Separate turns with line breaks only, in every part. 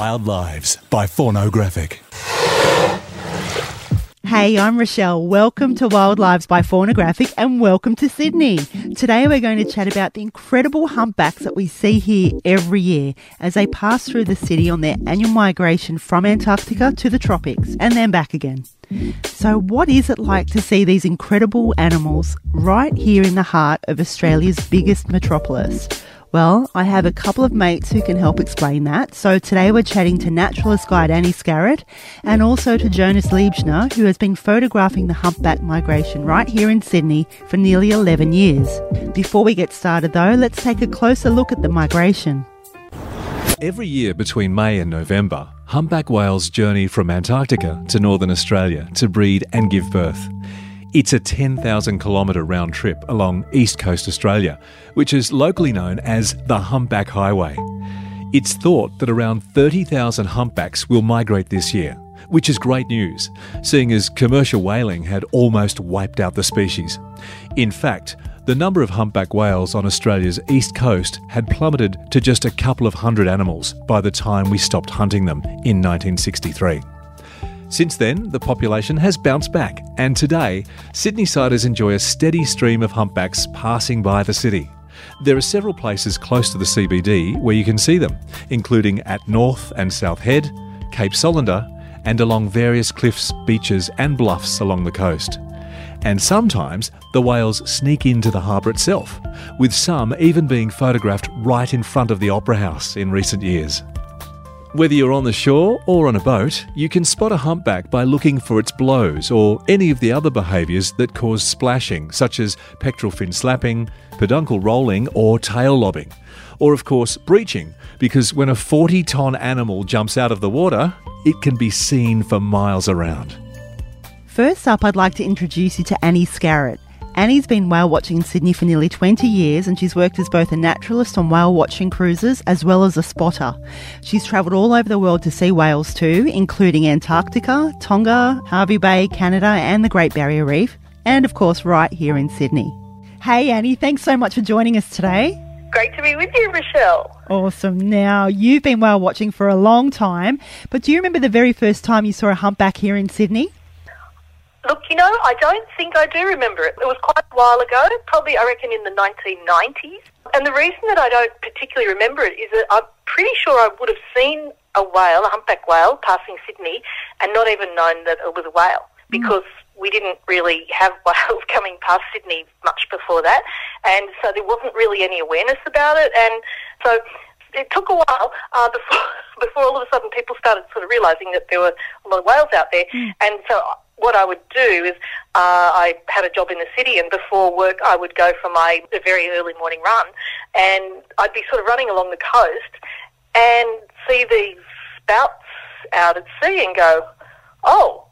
Wild Lives by Faunographic.
Hey, I'm Rochelle. Welcome to Wild Lives by Faunographic and welcome to Sydney. Today we're going to chat about the incredible humpbacks that we see here every year as they pass through the city on their annual migration from Antarctica to the tropics and then back again. So, what is it like to see these incredible animals right here in the heart of Australia's biggest metropolis? Well, I have a couple of mates who can help explain that. So today we're chatting to naturalist guide Annie Scarrett and also to Jonas Liebschner, who has been photographing the humpback migration right here in Sydney for nearly 11 years. Before we get started though, let's take a closer look at the migration.
Every year between May and November, humpback whales journey from Antarctica to northern Australia to breed and give birth. It's a 10,000 kilometre round trip along East Coast Australia, which is locally known as the Humpback Highway. It's thought that around 30,000 humpbacks will migrate this year, which is great news, seeing as commercial whaling had almost wiped out the species. In fact, the number of humpback whales on Australia's east coast had plummeted to just a couple of hundred animals by the time we stopped hunting them in 1963. Since then, the population has bounced back, and today, Sydney-siders enjoy a steady stream of humpbacks passing by the city. There are several places close to the CBD where you can see them, including at North and South Head, Cape Solander, and along various cliffs, beaches, and bluffs along the coast. And sometimes the whales sneak into the harbour itself, with some even being photographed right in front of the Opera House in recent years. Whether you're on the shore or on a boat, you can spot a humpback by looking for its blows or any of the other behaviours that cause splashing, such as pectoral fin slapping, peduncle rolling, or tail lobbing. Or, of course, breaching, because when a 40 tonne animal jumps out of the water, it can be seen for miles around.
First up, I'd like to introduce you to Annie Scarrett. Annie's been whale watching in Sydney for nearly 20 years and she's worked as both a naturalist on whale watching cruises as well as a spotter. She's travelled all over the world to see whales too, including Antarctica, Tonga, Hervey Bay, Canada, and the Great Barrier Reef, and of course, right here in Sydney. Hey Annie, thanks so much for joining us today.
Great to be with you, Rochelle.
Awesome. Now, you've been whale watching for a long time, but do you remember the very first time you saw a humpback here in Sydney?
Look, you know, I don't think I do remember it. It was quite a while ago, probably, I reckon, in the 1990s. And the reason that I don't particularly remember it is that I'm pretty sure I would have seen a whale, a humpback whale, passing Sydney and not even known that it was a whale because mm. we didn't really have whales coming past Sydney much before that. And so there wasn't really any awareness about it. And so it took a while uh, before before all of a sudden people started sort of realising that there were a lot of whales out there. Mm. And so what I would do is uh, I had a job in the city, and before work, I would go for my very early morning run, and I'd be sort of running along the coast and see these spouts out at sea, and go, "Oh,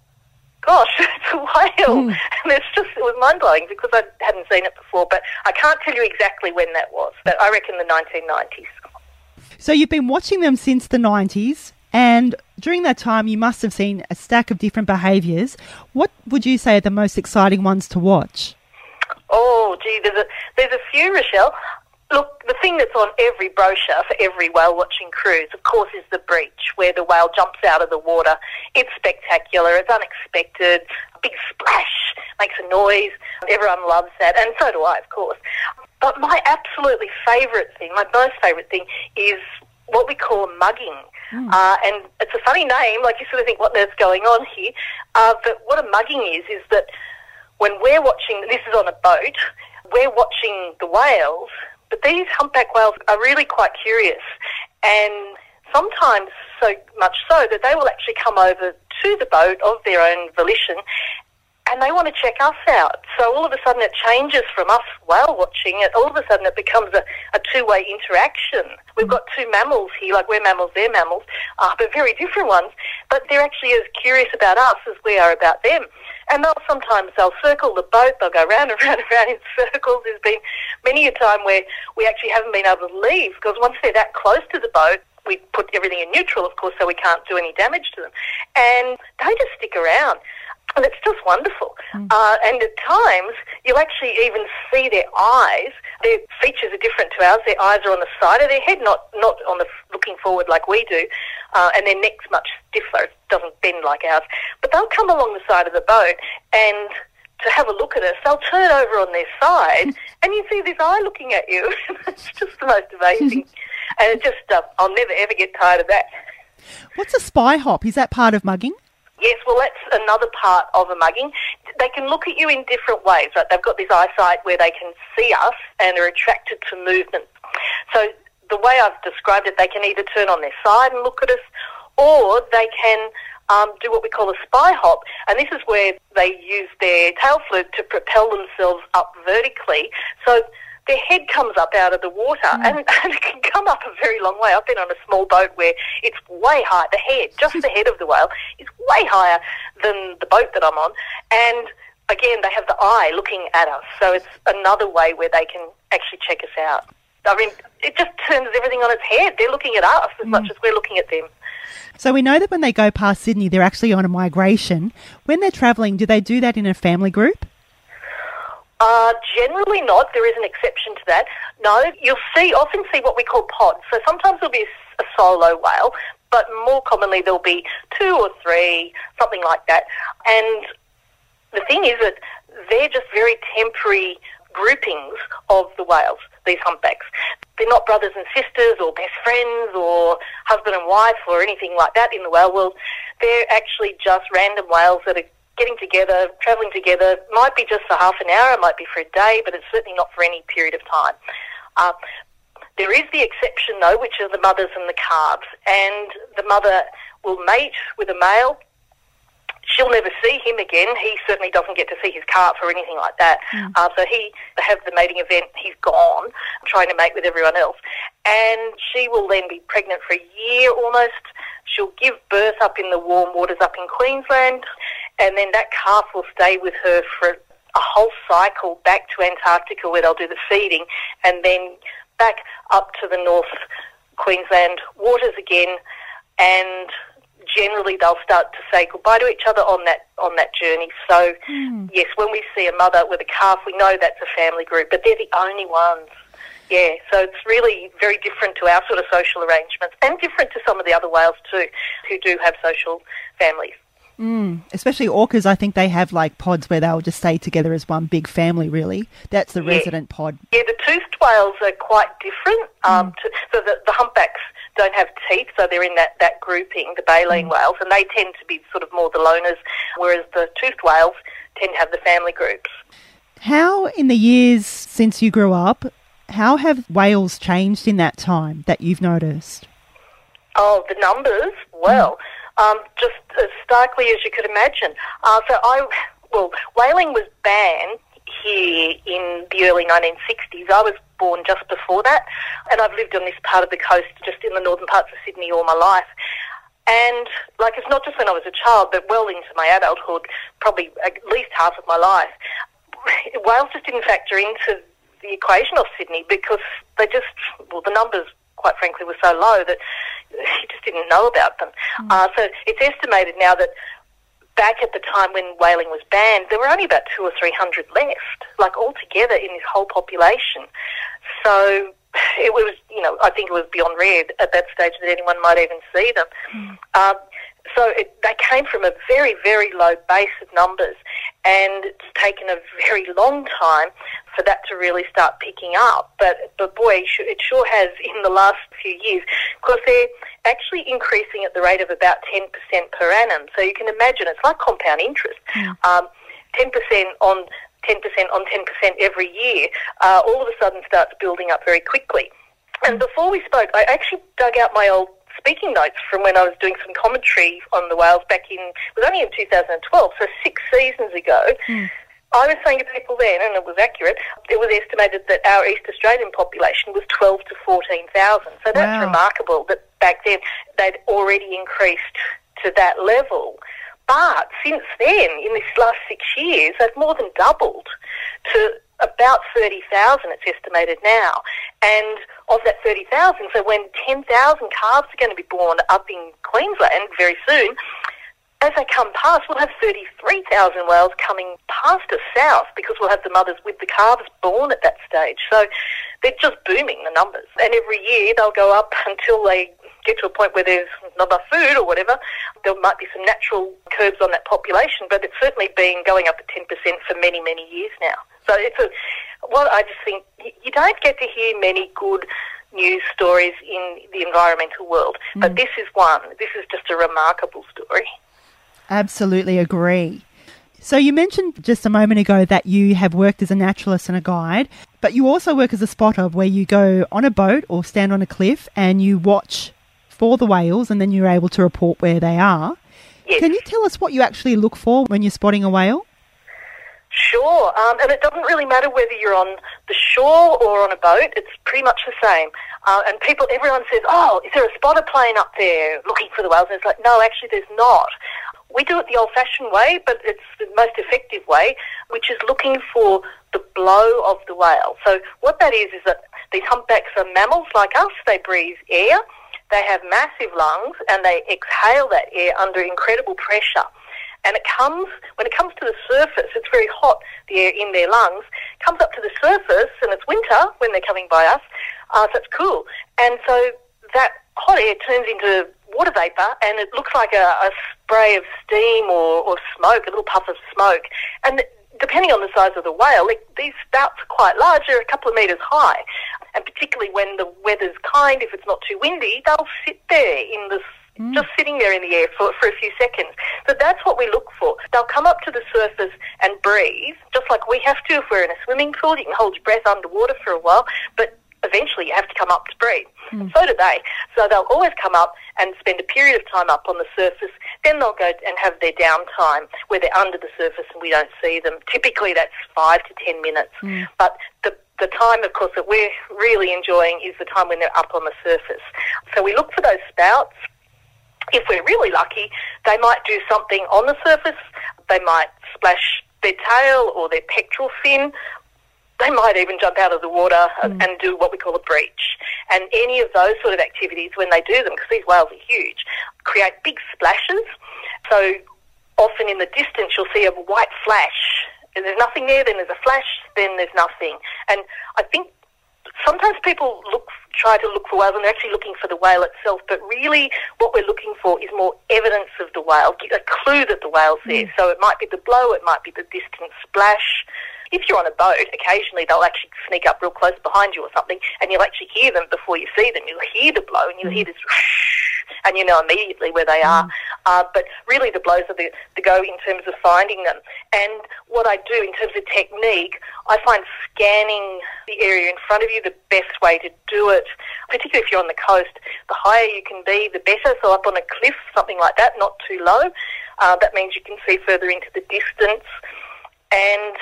gosh, it's a whale!" Mm. And it's just it was mind blowing because I hadn't seen it before, but I can't tell you exactly when that was. But I reckon the 1990s.
So you've been watching them since the 90s. And during that time, you must have seen a stack of different behaviours. What would you say are the most exciting ones to watch?
Oh, gee, there's a, there's a few, Rochelle. Look, the thing that's on every brochure for every whale watching cruise, of course, is the breach, where the whale jumps out of the water. It's spectacular, it's unexpected, a big splash, makes a noise. Everyone loves that, and so do I, of course. But my absolutely favourite thing, my most favourite thing, is what we call mugging. Mm. Uh, and it's a funny name, like you sort of think, what is going on here? Uh, but what a mugging is, is that when we're watching, this is on a boat, we're watching the whales, but these humpback whales are really quite curious. And sometimes so much so that they will actually come over to the boat of their own volition and they want to check us out. So all of a sudden it changes from us whale watching, it all of a sudden it becomes a, a two-way interaction. We've got two mammals here, like we're mammals, they're mammals, uh, but very different ones, but they're actually as curious about us as we are about them. And they'll sometimes they'll circle the boat, they'll go round and round and round in circles. There's been many a time where we actually haven't been able to leave because once they're that close to the boat, we put everything in neutral, of course, so we can't do any damage to them. And they just stick around and it's just wonderful. Mm. Uh, and at times, you'll actually even see their eyes. Their features are different to ours. Their eyes are on the side of their head, not not on the looking forward like we do. uh, and their neck's much stiffer. It doesn't bend like ours. But they'll come along the side of the boat and to have a look at us, they'll turn over on their side and you see this eye looking at you. it's just the most amazing. and it just, uh, I'll never ever get tired of that.
What's a spy hop? Is that part of mugging?
Yes, well, that's another part of a mugging. They can look at you in different ways. Right? They've got this eyesight where they can see us and are attracted to movement. So the way I've described it, they can either turn on their side and look at us, or they can um, do what we call a spy hop, and this is where they use their tail fluke to propel themselves up vertically. So their head comes up out of the water mm. and, and, it can come up a very long way. I've been on a small boat where it's way high. The head, just the head of the whale, is way higher than the boat that I'm on. And again, they have the eye looking at us. So it's another way where they can actually check us out. I mean, it just turns everything on its head. They're looking at us as mm. much as we're looking at them.
So we know that when they go past Sydney, they're actually on a migration. When they're travelling, do they do that in a family group?
Uh, generally not. There is an exception to that. No, you'll see often see what we call pods. So sometimes there'll be a, a solo whale, but more commonly there'll be two or three, something like that. And the thing is that they're just very temporary groupings of the whales, these humpbacks. They're not brothers and sisters or best friends or husband and wife or anything like that in the whale world. They're actually just random whales that are getting together, travelling together. Might be just for half an hour, it might be for a day, but it's certainly not for any period of time. Uh, there is the exception, though, which are the mothers and the calves. And the mother will mate with a male she'll never see him again. He certainly doesn't get to see his calf or anything like that. Mm. Uh, so he have the mating event. He's gone, trying to mate with everyone else, and she will then be pregnant for a year almost. She'll give birth up in the warm waters up in Queensland, and then that calf will stay with her for a whole cycle back to Antarctica where they'll do the feeding, and then back up to the North Queensland waters again, and generally they'll start to say goodbye to each other on that on that journey. So mm. yes, when we see a mother with a calf, we know that's a family group, but they're the only ones. Yeah, so it's really very different to our sort of social arrangements, and different to some of the other whales too, who do have social families.
Mm, especially orcas, I think they have like pods where they'll just stay together as one big family. Really, that's the yeah. resident pod.
Yeah, the toothed whales are quite different. Um, mm. to, so the, the humpbacks don't have teeth, so they're in that, that grouping, the baleen mm. whales, and they tend to be sort of more the loners, whereas the toothed whales tend to have the family groups.
How, in the years since you grew up, how have whales changed in that time that you've noticed?
Oh, the numbers? Well, mm. Um, just as starkly as you could imagine. Uh, so I, well, whaling was banned here in the early 1960s. I was born just before that, and I've lived on this part of the coast, just in the northern parts of Sydney, all my life. And like it's not just when I was a child, but well into my adulthood, probably at least half of my life. Whales just didn't factor into the equation of Sydney because they just, well, the numbers, quite frankly, were so low that you just didn't know about them. Mm. Uh, so it's estimated now that back at the time when whaling was banned, there were only about two or three hundred left, like altogether in this whole population. So it was, you know, I think it was beyond rare at that stage that anyone might even see them. Mm. Um, so it, they came from a very, very low base of numbers, and it's taken a very long time for that to really start picking up. But, but boy, it sure has in the last few years, because they're actually increasing at the rate of about 10% per annum. So you can imagine it's like compound interest. Mm. Um, 10% on 10% on 10% every year, uh, all of a sudden starts building up very quickly. And before we spoke, I actually dug out my old speaking notes from when I was doing some commentary on the whales back in, it was only in 2012, so six seasons ago. Mm. I was saying to people then, and it was accurate, it was estimated that our East Australian population was 12 to 14,000. So that's wow. remarkable that back then they'd already increased to that level. But since then, in this last six years, they've more than doubled to about 30,000, it's estimated now. And of that 30,000, so when 10,000 calves are going to be born up in Queensland very soon, as they come past, we'll have 33,000 whales coming past us south because we'll have the mothers with the calves born at that stage. So they're just booming, the numbers. And every year they'll go up until they get to a point where there's not enough food or whatever, there might be some natural curbs on that population, but it's certainly been going up at 10% for many, many years now. So it's a, well, I just think you don't get to hear many good news stories in the environmental world, mm. but this is one. This is just a remarkable story.
Absolutely agree. So you mentioned just a moment ago that you have worked as a naturalist and a guide, but you also work as a spotter where you go on a boat or stand on a cliff and you watch for the whales and then you're able to report where they are.
Yes.
Can you tell us what you actually look for when you're spotting a whale?
Sure, um, and it doesn't really matter whether you're on the shore or on a boat. It's pretty much the same. Uh, and people, everyone says, "Oh, is there a spotter plane up there looking for the whales?" And it's like, no, actually, there's not. We do it the old-fashioned way, but it's the most effective way, which is looking for the blow of the whale. So what that is is that these humpbacks are mammals like us. They breathe air. They have massive lungs, and they exhale that air under incredible pressure. And it comes, when it comes to the surface, it's very hot, the air in their lungs, comes up to the surface, and it's winter when they're coming by us, uh, so it's cool. And so that hot air turns into water vapour, and it looks like a, a spray of steam or, or smoke, a little puff of smoke. And depending on the size of the whale, it, these spouts are quite large, they're a couple of metres high. And particularly when the weather's kind, if it's not too windy, they'll sit there in this mm. just sitting there in the air for, for a few seconds. So that's what we look for. They'll come up to the surface and breathe, just like we have to if we're in a swimming pool. You can hold your breath underwater for a while, but eventually you have to come up to breathe. Mm. So do they. So they'll always come up and spend a period of time up on the surface. Then they'll go and have their downtime where they're under the surface and we don't see them. Typically that's five to ten minutes. Mm. But the the time, of course, that we're really enjoying is the time when they're up on the surface. So we look for those spouts if we're really lucky, they might do something on the surface. They might splash their tail or their pectoral fin. They might even jump out of the water mm. and do what we call a breach. And any of those sort of activities, when they do them, because these whales are huge, create big splashes. So often in the distance, you'll see a white flash. And there's nothing there, then there's a flash, then there's nothing. And I think sometimes people look try to look for whales and they're actually looking for the whale itself, but really what we're looking for is more evidence of the whale, a clue that the whale's there. Mm. So it might be the blow, it might be the distant splash. If you're on a boat, occasionally they'll actually sneak up real close behind you or something, and you'll actually hear them before you see them. You'll hear the blow, and you'll hear mm. this and you know immediately where they are. Mm. Uh, but really, the blows are the, the go in terms of finding them. And what I do in terms of technique, I find scanning the area in front of you the best way to do it, particularly if you're on the coast. The higher you can be, the better. So up on a cliff, something like that, not too low. Uh, that means you can see further into the distance. And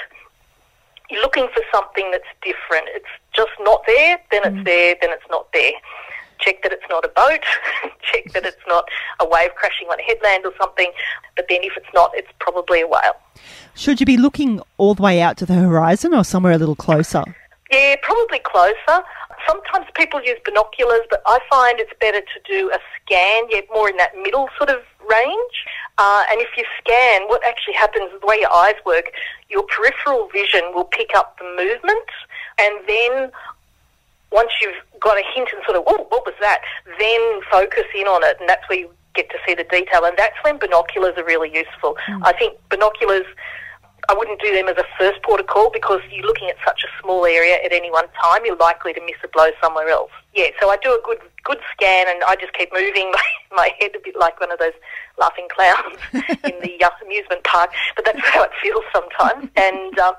you're looking for something that's different. It's just not there, then it's mm. there, then it's not there check that it's not a boat, check that it's not a wave crashing on a headland or something. But then if it's not, it's probably a whale.
Should you be looking all the way out to the horizon or somewhere a little closer?
Yeah, probably closer. Sometimes people use binoculars, but I find it's better to do a scan, yeah, more in that middle sort of range. Uh, and if you scan, what actually happens, the way your eyes work, your peripheral vision will pick up the movement, and then once you've got a hint and sort of, oh, what was that? Then focus in on it, and that's where you get to see the detail. And that's when binoculars are really useful. Mm. I think binoculars, I wouldn't do them as a first port of call because you're looking at such a small area at any one time, you're likely to miss a blow somewhere else. Yeah, so I do a good good scan and I just keep moving my, my head a bit like one of those laughing clowns in the uh, amusement park. But that's how it feels sometimes. And uh,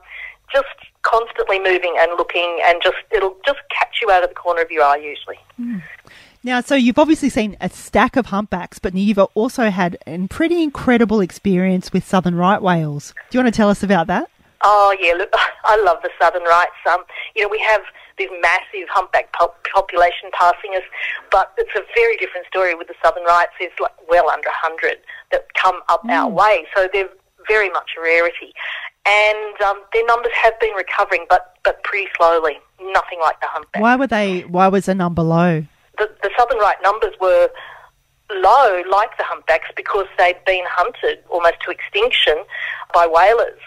just constantly moving and looking, and just it'll just catch you out of the corner of your eye usually.
Mm. Now, so you've obviously seen a stack of humpbacks, but you've also had a pretty incredible experience with southern right whales. Do you want to tell us about that?
Oh yeah, look, I love the southern rights. Um, you know, we have this massive humpback population passing us, but it's a very different story with the southern rights. There's like well under 100 that come up mm. our way, so they're very much a rarity and um, their numbers have been recovering, but but pretty slowly. Nothing like the humpback.
Why were they? Why was the number low?
The, the southern right numbers were low, like the humpbacks, because they'd been hunted almost to extinction by whalers.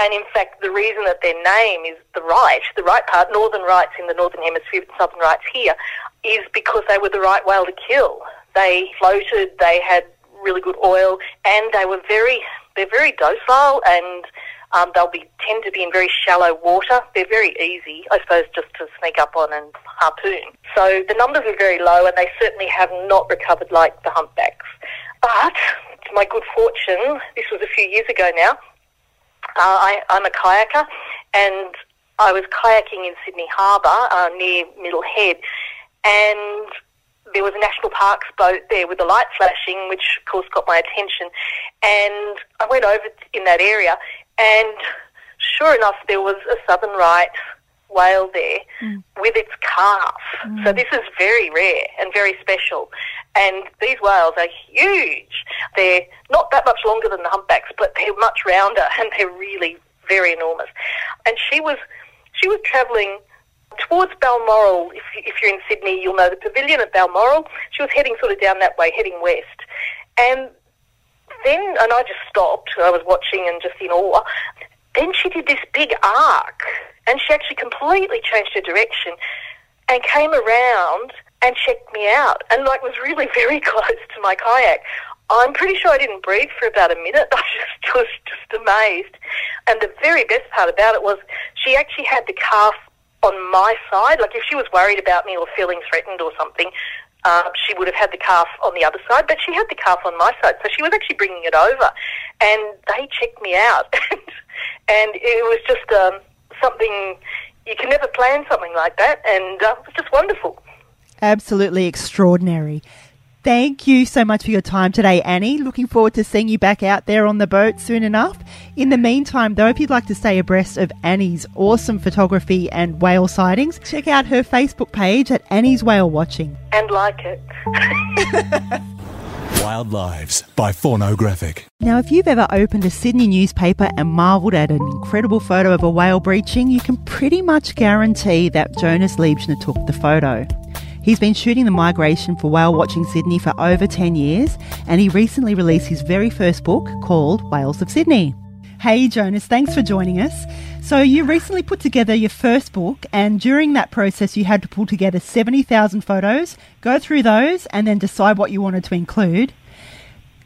And in fact, the reason that their name is the right, the right part, northern rights in the northern hemisphere, southern rights here, is because they were the right whale to kill. They floated, they had really good oil, and they were very, they're very docile and um, they'll be tend to be in very shallow water. They're very easy, I suppose, just to sneak up on and harpoon. So the numbers are very low, and they certainly have not recovered like the humpbacks. But to my good fortune, this was a few years ago now. Uh, I, I'm a kayaker, and I was kayaking in Sydney Harbour uh, near Middle Head, and there was a national parks boat there with the light flashing, which of course got my attention. And I went over in that area, and sure enough, there was a southern right whale there mm. with its calf. Mm. So this is very rare and very special. And these whales are huge. They're not that much longer than the humpbacks, but they're much rounder and they're really very enormous. And she was she was travelling towards Balmoral. If, if you're in Sydney, you'll know the pavilion at Balmoral. She was heading sort of down that way, heading west. And then, and I just stopped. I was watching and just in awe. Then she did this big arc, and she actually completely changed her direction and came around and checked me out, and like was really very close to my kayak. I'm pretty sure I didn't breathe for about a minute. I just was just amazed. And the very best part about it was she actually had the calf on my side. Like if she was worried about me or feeling threatened or something, uh, she would have had the calf on the other side, but she had the calf on my side. So she was actually bringing it over. And they checked me out. and it was just um, something, you can never plan something like that. And uh, it was just wonderful.
Absolutely extraordinary. Thank you so much for your time today, Annie. Looking forward to seeing you back out there on the boat soon enough. In the meantime, though, if you'd like to stay abreast of Annie's awesome photography and whale sightings, check out her Facebook page at Annie's Whale Watching.
And like it.
Wild Lives by Faunographic.
Now, if you've ever opened a Sydney newspaper and marvelled at an incredible photo of a whale breaching, you can pretty much guarantee that Jonas Liebschner took the photo. He's been shooting the migration for Whale Watching Sydney for over 10 years, and he recently released his very first book called Whales of Sydney. Hey, Jonas, thanks for joining us. So, you recently put together your first book, and during that process, you had to pull together 70,000 photos, go through those, and then decide what you wanted to include.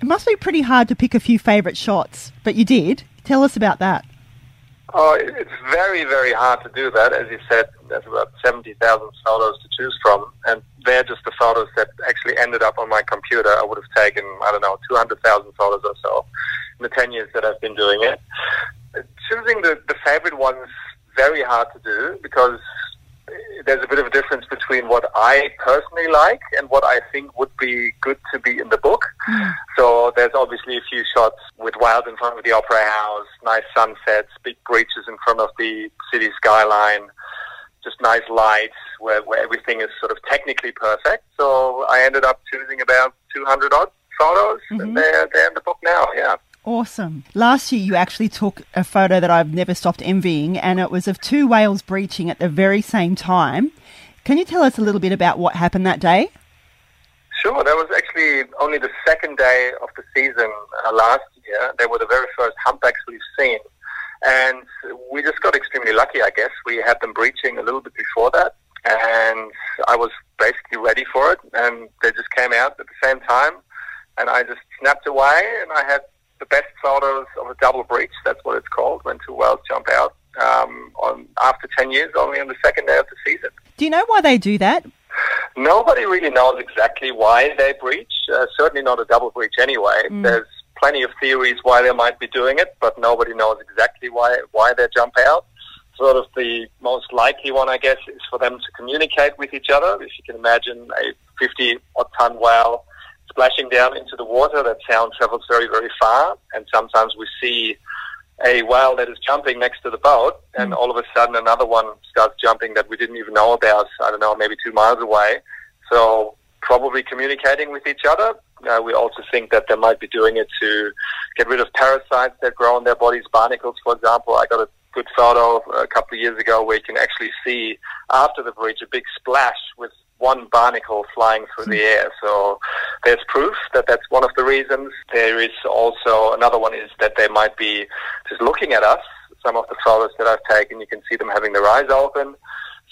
It must be pretty hard to pick a few favourite shots, but you did. Tell us about that.
Oh, it's very, very hard to do that. As you said, there's about 70,000 photos to choose from, and they're just the photos that actually ended up on my computer. I would have taken, I don't know, 200,000 photos or so in the 10 years that I've been doing it. Choosing the, the favorite ones very hard to do because there's a bit of a difference between what I personally like and what I think would be good to be in the book. Mm. So there's obviously a few shots with wild in front of the Opera House, nice sunsets, big breaches in front of the city skyline, just nice lights where, where everything is sort of technically perfect. So I ended up choosing about 200 odd photos mm-hmm. and they're, they're in the book now, yeah.
Awesome. Last year, you actually took a photo that I've never stopped envying, and it was of two whales breaching at the very same time. Can you tell us a little bit about what happened that day?
Sure. That was actually only the second day of the season uh, last year. They were the very first humpbacks we've seen. And we just got extremely lucky, I guess. We had them breaching a little bit before that. And I was basically ready for it. And they just came out at the same time. And I just snapped away and I had the best photos of a double breach. That's what it's called when two whales jump out. Um, on after ten years, only on the second day of the season.
Do you know why they do that?
Nobody really knows exactly why they breach. Uh, certainly not a double breach anyway. Mm. There's plenty of theories why they might be doing it, but nobody knows exactly why why they jump out. Sort of the most likely one, I guess, is for them to communicate with each other. If you can imagine a 50 odd ton whale splashing down into the water, that sound travels very, very far. And sometimes we see a whale that is jumping next to the boat, and mm. all of a sudden another one starts jumping that we didn't even know about, I don't know, maybe two miles away. So probably communicating with each other. Uh, we also think that they might be doing it to get rid of parasites that grow on their bodies, barnacles, for example. I got a good photo a couple of years ago where you can actually see after the breach a big splash with one barnacle flying through the air. So there's proof that that's one of the reasons. There is also another one is that they might be just looking at us. Some of the photos that I've taken, you can see them having their eyes open.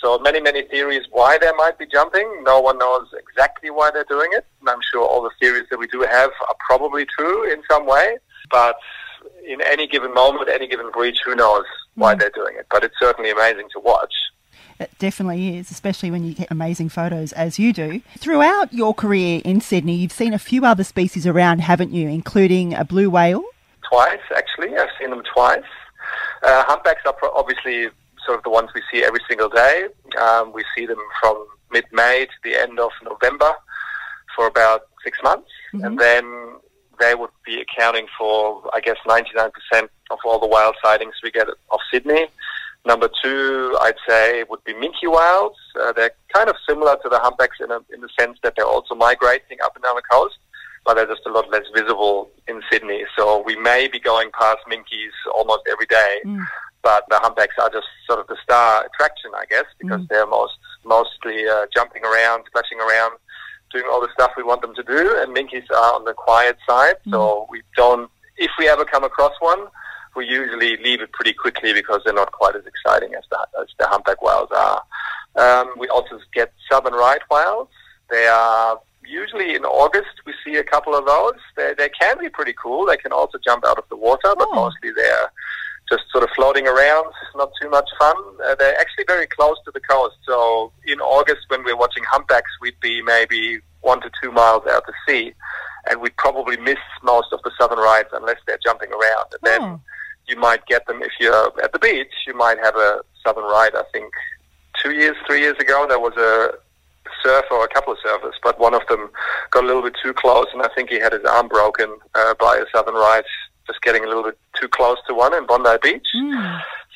So many, many theories why they might be jumping. No one knows exactly why they're doing it. And I'm sure all the theories that we do have are probably true in some way. But in any given moment, any given breach, who knows why
Mm.
they're doing it. But it's certainly amazing to watch.
It definitely is, especially when you get amazing photos as you do. Throughout your career in Sydney, you've seen a few other species around, haven't you? Including a blue whale.
Twice, actually. I've seen them twice. Uh, humpbacks are obviously sort of the ones we see every single day. Um, we see them from mid-May to the end of November for about six months. And then they would be accounting for, I guess, 99% of all the whale sightings we get off Sydney. Number two, I'd say, would be minke whales. Uh, they're kind of similar to the humpbacks in, a, in the sense that they're also migrating up and down the coast, but they're just a lot less visible in Sydney. So we may be going past minkies almost every day, but the humpbacks are just sort of the star attraction, I guess, because they're most mostly uh, jumping around, splashing around, doing all the stuff we want them to do, and minkies are on the quiet side. So we don't, if we ever come across one, we usually leave it pretty quickly because they're not quite as exciting as the, as the humpback whales are. Um, we also get southern right whales. They are usually in August. We see a couple of those. They, they can be pretty cool. They can also jump out of the water, but
Oh.
mostly they're just sort of floating around. Not too much fun. Uh, they're actually very close to the coast. So in August, when we're watching humpbacks, we'd be maybe one to two miles out to sea, and we'd probably miss most of the southern rights unless they're jumping around. And then
Oh.
You might get them if you're at the beach. You might have a southern right. I think two years, three years ago, there was a surfer or a couple of surfers, but one of them got a little bit too close, and I think he had his arm broken uh, by a southern right, just getting a little bit too close to one in Bondi Beach.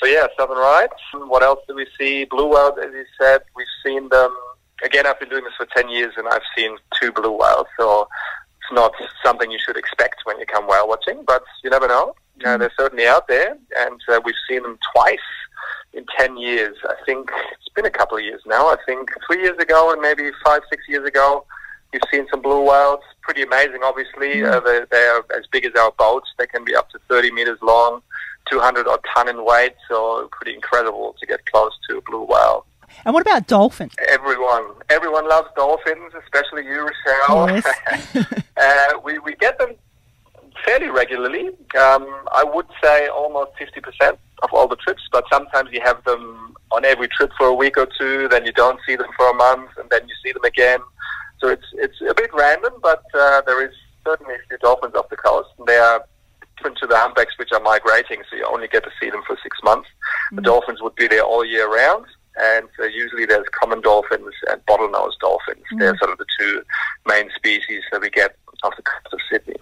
So yeah, southern rights. What else do we see? Blue whales, as you said, we've seen them. Again, I've been doing this for ten years, and I've seen two blue whales. So it's not something you should expect when you come whale watching, but you never know. Uh, they're certainly out there, and uh, we've seen them twice in 10 years. I think it's been a couple of years now. I think three years ago and maybe five, six years ago, we've seen some blue whales. Pretty amazing, obviously. Uh, they, they are as big as our boats. They can be up to 30 meters long, 200 odd ton in weight, so pretty incredible to get close to a blue whale.
And what about dolphins?
Everyone, everyone loves dolphins, especially you, Rochelle.
Yes.
uh, we, we get them fairly regularly. Um, I would say almost 50% of all the trips, but sometimes you have them on every trip for a week or two, then you don't see them for a month, and then you see them again. So it's it's a bit random, but uh, there is certainly a few dolphins off the coast, and they are different to the humpbacks, which are migrating, so you only get to see them for six months. The dolphins would be there all year round, and uh, usually there's common dolphins and bottlenose dolphins. They're sort of the two main species that we get off the coast of Sydney.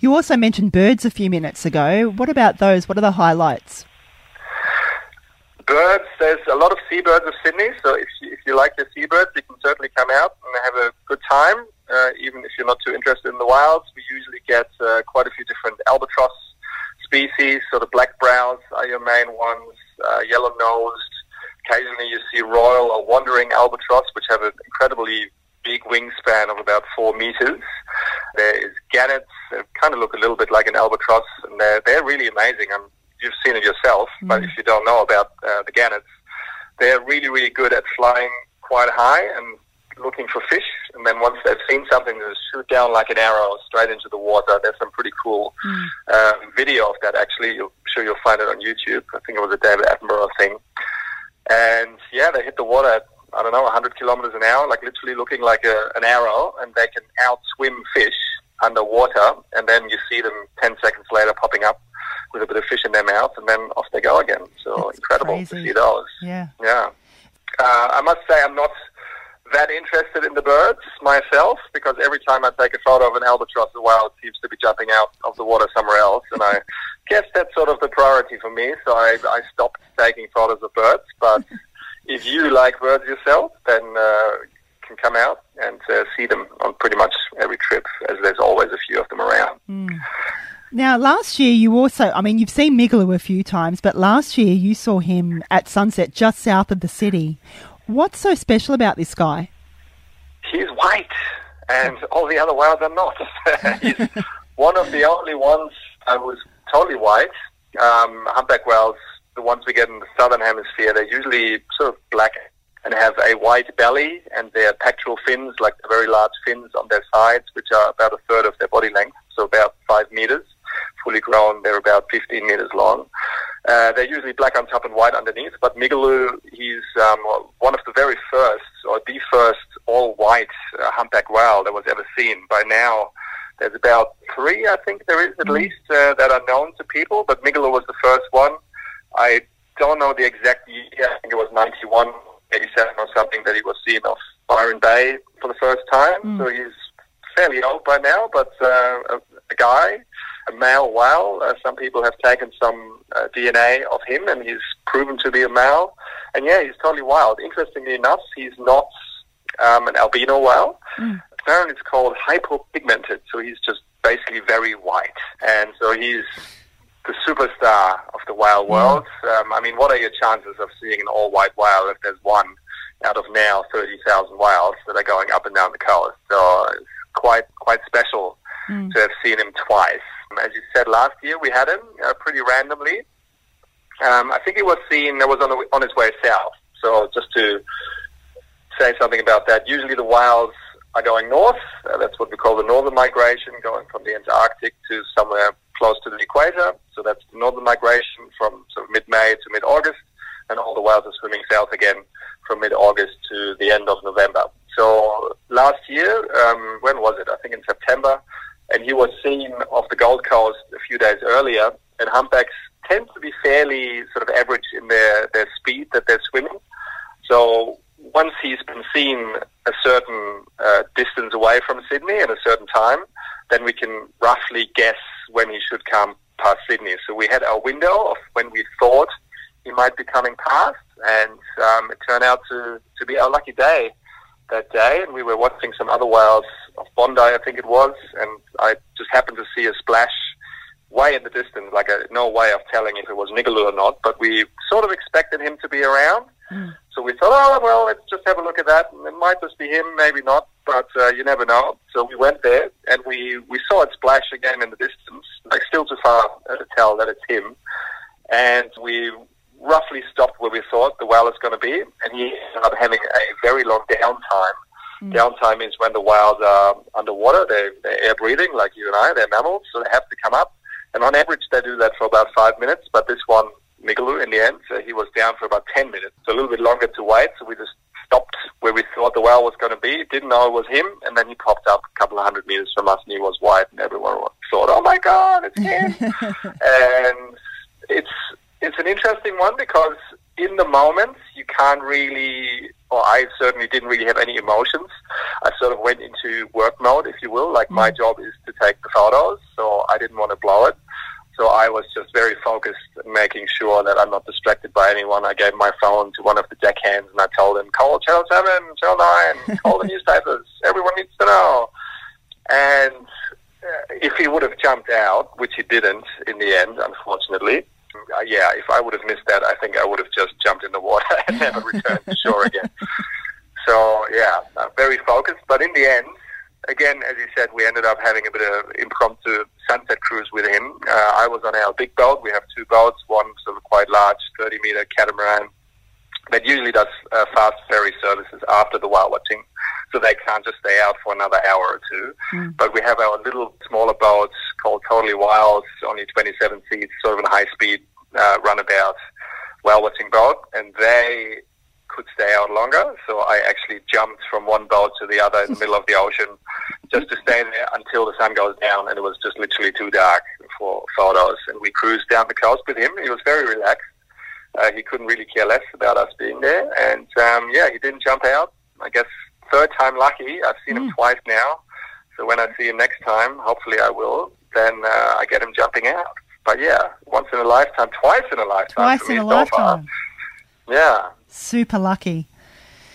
You also mentioned birds a few minutes ago. What about those? What are the highlights?
Birds, there's a lot of seabirds of Sydney, so if you, if you like the seabirds, you can certainly come out and have a good time. Uh, even if you're not too interested in the wilds, we usually get uh, quite a few different albatross species. So the black brows are your main ones, uh, yellow nosed. Occasionally you see royal or wandering albatross, which have an incredibly big wingspan of about four meters. There is gannets, they kind of look a little bit like an albatross, and really amazing. Um, you've seen it yourself, but if you don't know about uh, the gannets, they're really, really good at flying quite high and looking for fish. And then once they've seen something, they shoot down like an arrow straight into the water. There's some pretty cool uh, video of that, actually. You'll, I'm sure you'll find it on YouTube. I think it was a David Attenborough thing. And yeah, they hit the water at, I don't know, 100 kilometers an hour, like literally looking like a, an arrow, and they can outswim fish underwater. And then you see them 10 seconds later popping up with a bit of fish in their mouth, and then off they go again. So
That's
incredible to
crazy.
see those.
Yeah.
Yeah. Uh, I must say I'm not that interested in the birds myself because every time I take a photo of an albatross, the whale seems to be jumping out of the water somewhere else. And I guess that's sort of the priority for me. So I, I stopped taking photos of birds. But if you like birds yourself, then uh, you can come out and uh, see them on pretty much every trip as there's always a few of them around.
Now, last year you also, I mean, you've seen Migaloo a few times, but last year you saw him at sunset just south of the city. What's so special about this guy?
He's white, and all the other whales are not. He's one of the only ones uh, was totally white. Um, humpback whales, the ones we get in the southern hemisphere, they're usually sort of black and have a white belly and their pectoral fins, like the very large fins on their sides, which are about a third of their body length, so about five meters. Fully grown, they're about 15 meters long. Uh, they're usually black on top and white underneath, but Migaloo, he's um, one of the very first, or the first all-white uh, humpback whale that was ever seen. By now, there's about three, I think there is at least, uh, that are known to people, but Migaloo was the first one. I don't know the exact year, I think it was 91, 87 or something that he was seen off Byron Bay for the first time,
Mm.
so he's fairly old by now, but uh, a, a guy a male whale. Uh, some people have taken some uh, DNA of him, and he's proven to be a male. And yeah, he's totally wild. Interestingly enough, he's not um, an albino whale.
Mm.
Apparently, it's called hypopigmented, so he's just basically very white. And so he's the superstar of the whale world. Um, I mean, what are your chances of seeing an all-white whale if there's one out of now 30,000 whales that are going up and down the coast? So it's quite quite special
Mm.
to have seen him twice. As you said last year, we had him uh, pretty randomly. Um, I think he was seen. It was on the, on his way south. So just to say something about that, usually the whales are going north. Uh, that's what we call the northern migration, going from the Antarctic to somewhere close to the equator. So that's the northern migration from sort of mid-May to mid-August, and all the whales are swimming south again from mid-August to the end of November. So last year, um, when was it? I think in September, and he was seen off the Gold Coast a few days earlier. And humpbacks tend to be fairly sort of average in their, their speed that they're swimming. So once he's been seen a certain uh, distance away from Sydney at a certain time, then we can roughly guess when he should come past Sydney. So we had our window of when we thought he might be coming past, and um, it turned out to, to be our lucky day that day. And we were watching some other whales of Bondi, I think it was, and I just happened to see a splash way in the distance, like a, no way of telling if it was Migaloo or not, but we sort of expected him to be around. So we thought, oh, well, let's just have a look at that. It might just be him, maybe not, but uh, you never know. So we went there and we, we saw it splash again in the distance, like still too far uh, to tell that it's him. And we roughly stopped where we thought the whale was going to be, and he ended up having a very long downtime. Downtime is when the whales are underwater, they're, they're air breathing like you and I, they're mammals, so they have to come up. And on average, they do that for about five minutes, but this one, Migaloo, in the end, uh, he was down for about 10 minutes, so a little bit longer to wait, so we just stopped where we thought the whale was going to be, didn't know it was him, and then he popped up a couple of hundred meters from us, and he was white, and everyone thought, oh my god, it's him! and it's it's an interesting one because in the moment you can't really, or I certainly didn't really have any emotions. I sort of went into work mode, if you will. Like my job is to take the photos, so I didn't want to blow it. So I was just very focused, making sure that I'm not distracted by anyone. I gave my phone to one of the deckhands and I told him, call Channel 7, Channel 9, call the newspapers. Everyone needs to know. And uh, if he would have jumped out, which he didn't in the end, unfortunately, uh, yeah, if I would have missed that, I think I would have just jumped in the water and never returned to shore again. So, yeah, very focused. But in the end, again, as you said, we ended up having a bit of impromptu sunset cruise with him. Uh, I was on our big boat. We have two boats, one sort of quite large, 30 meter catamaran that usually does uh, fast ferry services after the whale watching, so they can't just stay out for another hour or two. But we have our little smaller boats called Totally Wild, only 27 seats, sort of a high speed uh, runabout whale watching boat, and they could stay out longer. So I actually jumped from one boat to the other in the middle of the ocean just to stay there until the sun goes down, and it was just literally too dark for photos. And we cruised down the coast with him. He was very relaxed. Uh, he couldn't really care less about us being there, and um, yeah, he didn't jump out. I guess third time lucky. I've seen him twice now, so when I see him next time, hopefully I will. Then uh, I get him jumping out. But yeah, once in a lifetime, twice in a lifetime.
Twice
for me
in a
so far.
lifetime.
Yeah.
Super lucky.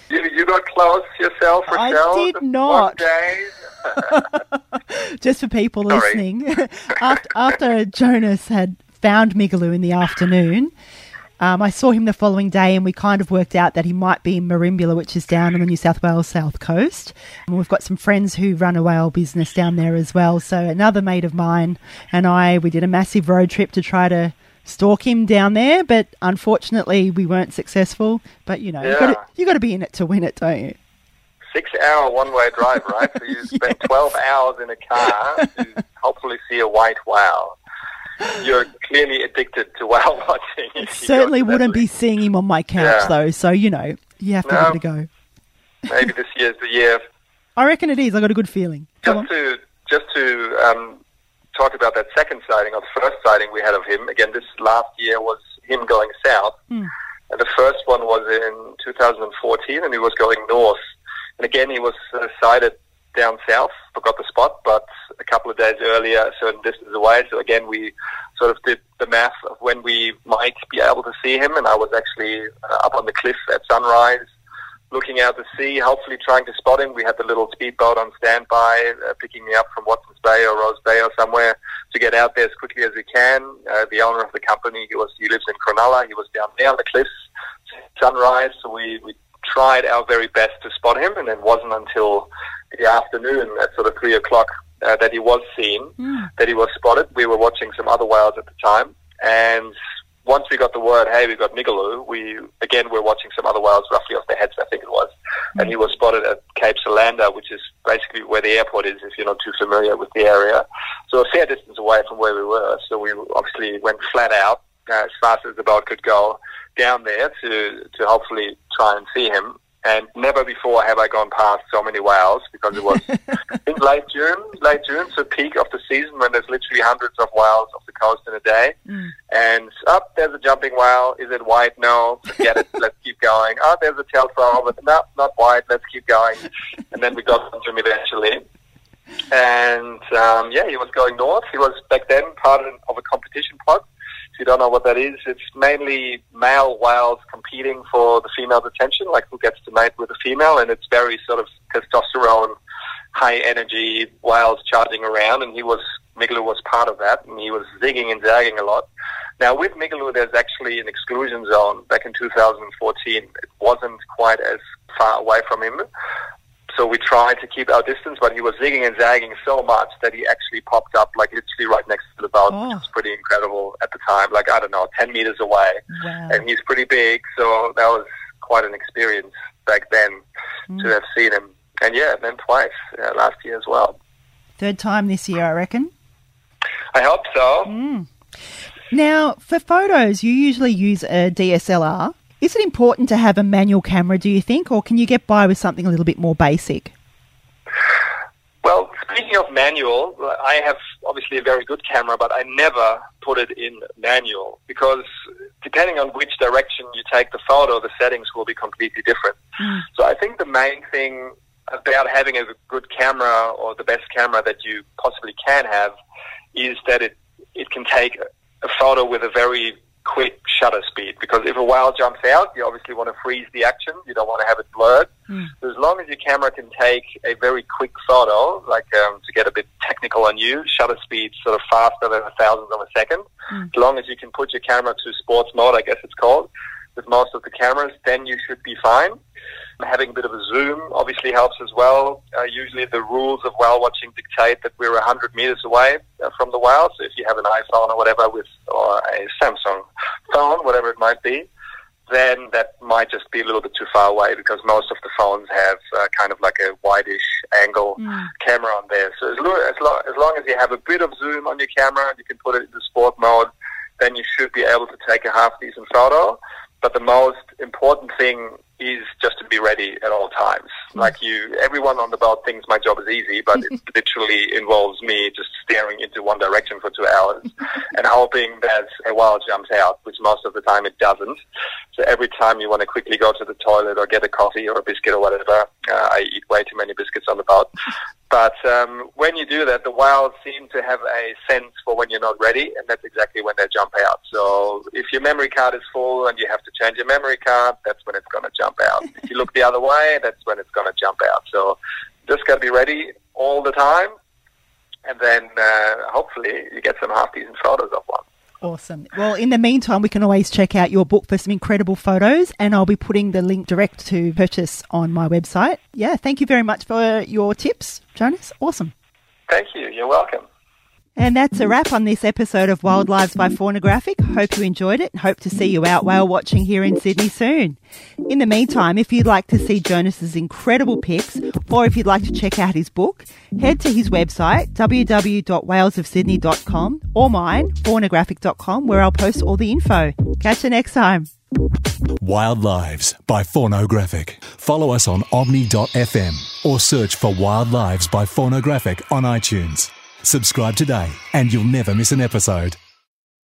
You, you got close yourself,
I
Rochelle?
did
Just
not. Just for people
Sorry.
listening, after, after Jonas had found Migaloo in the afternoon, um, I saw him the following day and we kind of worked out that he might be in Merimbula, which is down on the New South Wales south coast. And we've got some friends who run a whale business down there as well. So another mate of mine and I, we did a massive road trip to try to stalk him down there, but unfortunately we weren't successful. But you know, you got to you got to be in it to win it, don't you?
Six hour one way drive, right? So you spend 12 hours in a car to hopefully see a white whale. You're clearly addicted to whale watching. if you go
Certainly wouldn't be seeing him on my couch
Yeah.
though. So you know, you have to
No.
give it a go.
Maybe this year's the year.
I reckon it is. I got a good feeling. Come on.
Just to just to um, talk about that second sighting or the first sighting we had of him. Again, this last year was him going south,
Hmm.
and the first one was in 2014, and he was going north. And again, he was uh, sighted down south. Forgot the spot, but a couple of days earlier, a certain distance away. So again, we sort of did the math of when we might be able to see him, and I was actually uh, up on the cliff at sunrise looking out to sea, hopefully trying to spot him. We had the little speedboat on standby, uh, picking me up from Watson's Bay or Rose Bay or somewhere to get out there as quickly as we can. Uh, the owner of the company, he was he lives in Cronulla. He was down there on the cliffs, sunrise. So we, we tried our very best to spot him, and it wasn't until the afternoon at sort of three o'clock uh, that he was seen, that he was spotted. We were watching some other whales at the time, and once we got the word, hey, we've got Migaloo, we again were watching some other whales roughly off their heads, I think it was, and he was spotted at Cape Solander, which is basically where the airport is, if you're not too familiar with the area. So a fair distance away from where we were. So we obviously went flat out uh, as fast as the boat could go down there to to hopefully try and see him. And never before have I gone past so many whales because it was I think late June, late June, so peak of the season when there's literally hundreds of whales off the coast in a day. And up there's a jumping whale. Is it white? No. Forget it. Let's keep going. Oh, there's a tail thrower, but no, not white. Let's keep going. And then we got to him eventually. And um, yeah, he was going north. He was back then part of a competition pod. If you don't know what that is, it's mainly male whales competing for the female's attention, like who gets to mate with a female, and it's very sort of testosterone, high energy whales charging around, and he was Migaloo was part of that, and he was zigging and zagging a lot. Now with Migaloo, there's actually an exclusion zone. Back in 2014, it wasn't quite as far away from him, so we tried to keep our distance, but he was zigging and zagging so much that he actually popped up like literally right next to the boat,
Oh.
which was pretty incredible at the time. Like I don't know, 10 meters away,
Wow.
and he's pretty big, so that was quite an experience back then to have seen him. And yeah, then twice uh, last year as well.
Third time this year, I reckon.
I hope so.
Mm. Now, for photos, you usually use a DSLR. Is it important to have a manual camera, do you think, or can you get by with something a little bit more basic?
Well, speaking of manual, I have obviously a very good camera, but I never put it in manual because depending on which direction you take the photo, the settings will be completely different. Mm. So I think the main thing about having a good camera or the best camera that you possibly can have is that it, it can take a photo with a very quick shutter speed because if a whale jumps out, you obviously want to freeze the action. You don't want to have it blurred. So as long as your camera can take a very quick photo, like um, to get a bit technical on you, shutter speed sort of faster than a thousandth of a second. As long as you can put your camera to sports mode, I guess it's called, with most of the cameras, then you should be fine. Having a bit of a zoom obviously helps as well. Uh, usually the rules of whale watching dictate that we're 100 meters away uh, from the whale. So if you have an iPhone or whatever with, or a Samsung phone, whatever it might be, then that might just be a little bit too far away because most of the phones have uh, kind of like a wideish angle camera on there. So as, lo- as, lo- as long as you have a bit of zoom on your camera and you can put it into sport mode, then you should be able to take a half decent photo. But the most important thing is just to be ready at all times. Like you, everyone on the boat thinks my job is easy, but it literally involves me just staring into one direction for two hours and hoping that a whale jumps out, which most of the time it doesn't. So every time you want to quickly go to the toilet or get a coffee or a biscuit or whatever, uh, I eat way too many biscuits on the boat. But um, when you do that, the whales seem to have a sense for when you're not ready, and that's exactly when they jump out. So if your memory card is full and you have to change your memory card, that's when it's going to jump out. if you look the other way, that's when it's going to jump out. So just got to be ready all the time, and then uh, hopefully you get some half decent photos of one.
Awesome. Well, in the meantime, we can always check out your book for some incredible photos, and I'll be putting the link direct to purchase on my website. Yeah, thank you very much for your tips, Jonas. Awesome.
Thank you. You're welcome.
And that's a wrap on this episode of Wild Lives by Faunographic. Hope you enjoyed it hope to see you out whale watching here in Sydney soon. In the meantime, if you'd like to see Jonas's incredible pics or if you'd like to check out his book, head to his website www.whalesofsydney.com or mine, faunographic.com, where I'll post all the info. Catch you next time.
Wild Lives by Faunographic. Follow us on omny.fm or search for Wild Lives by Faunographic on iTunes. Subscribe today and you'll never miss an episode.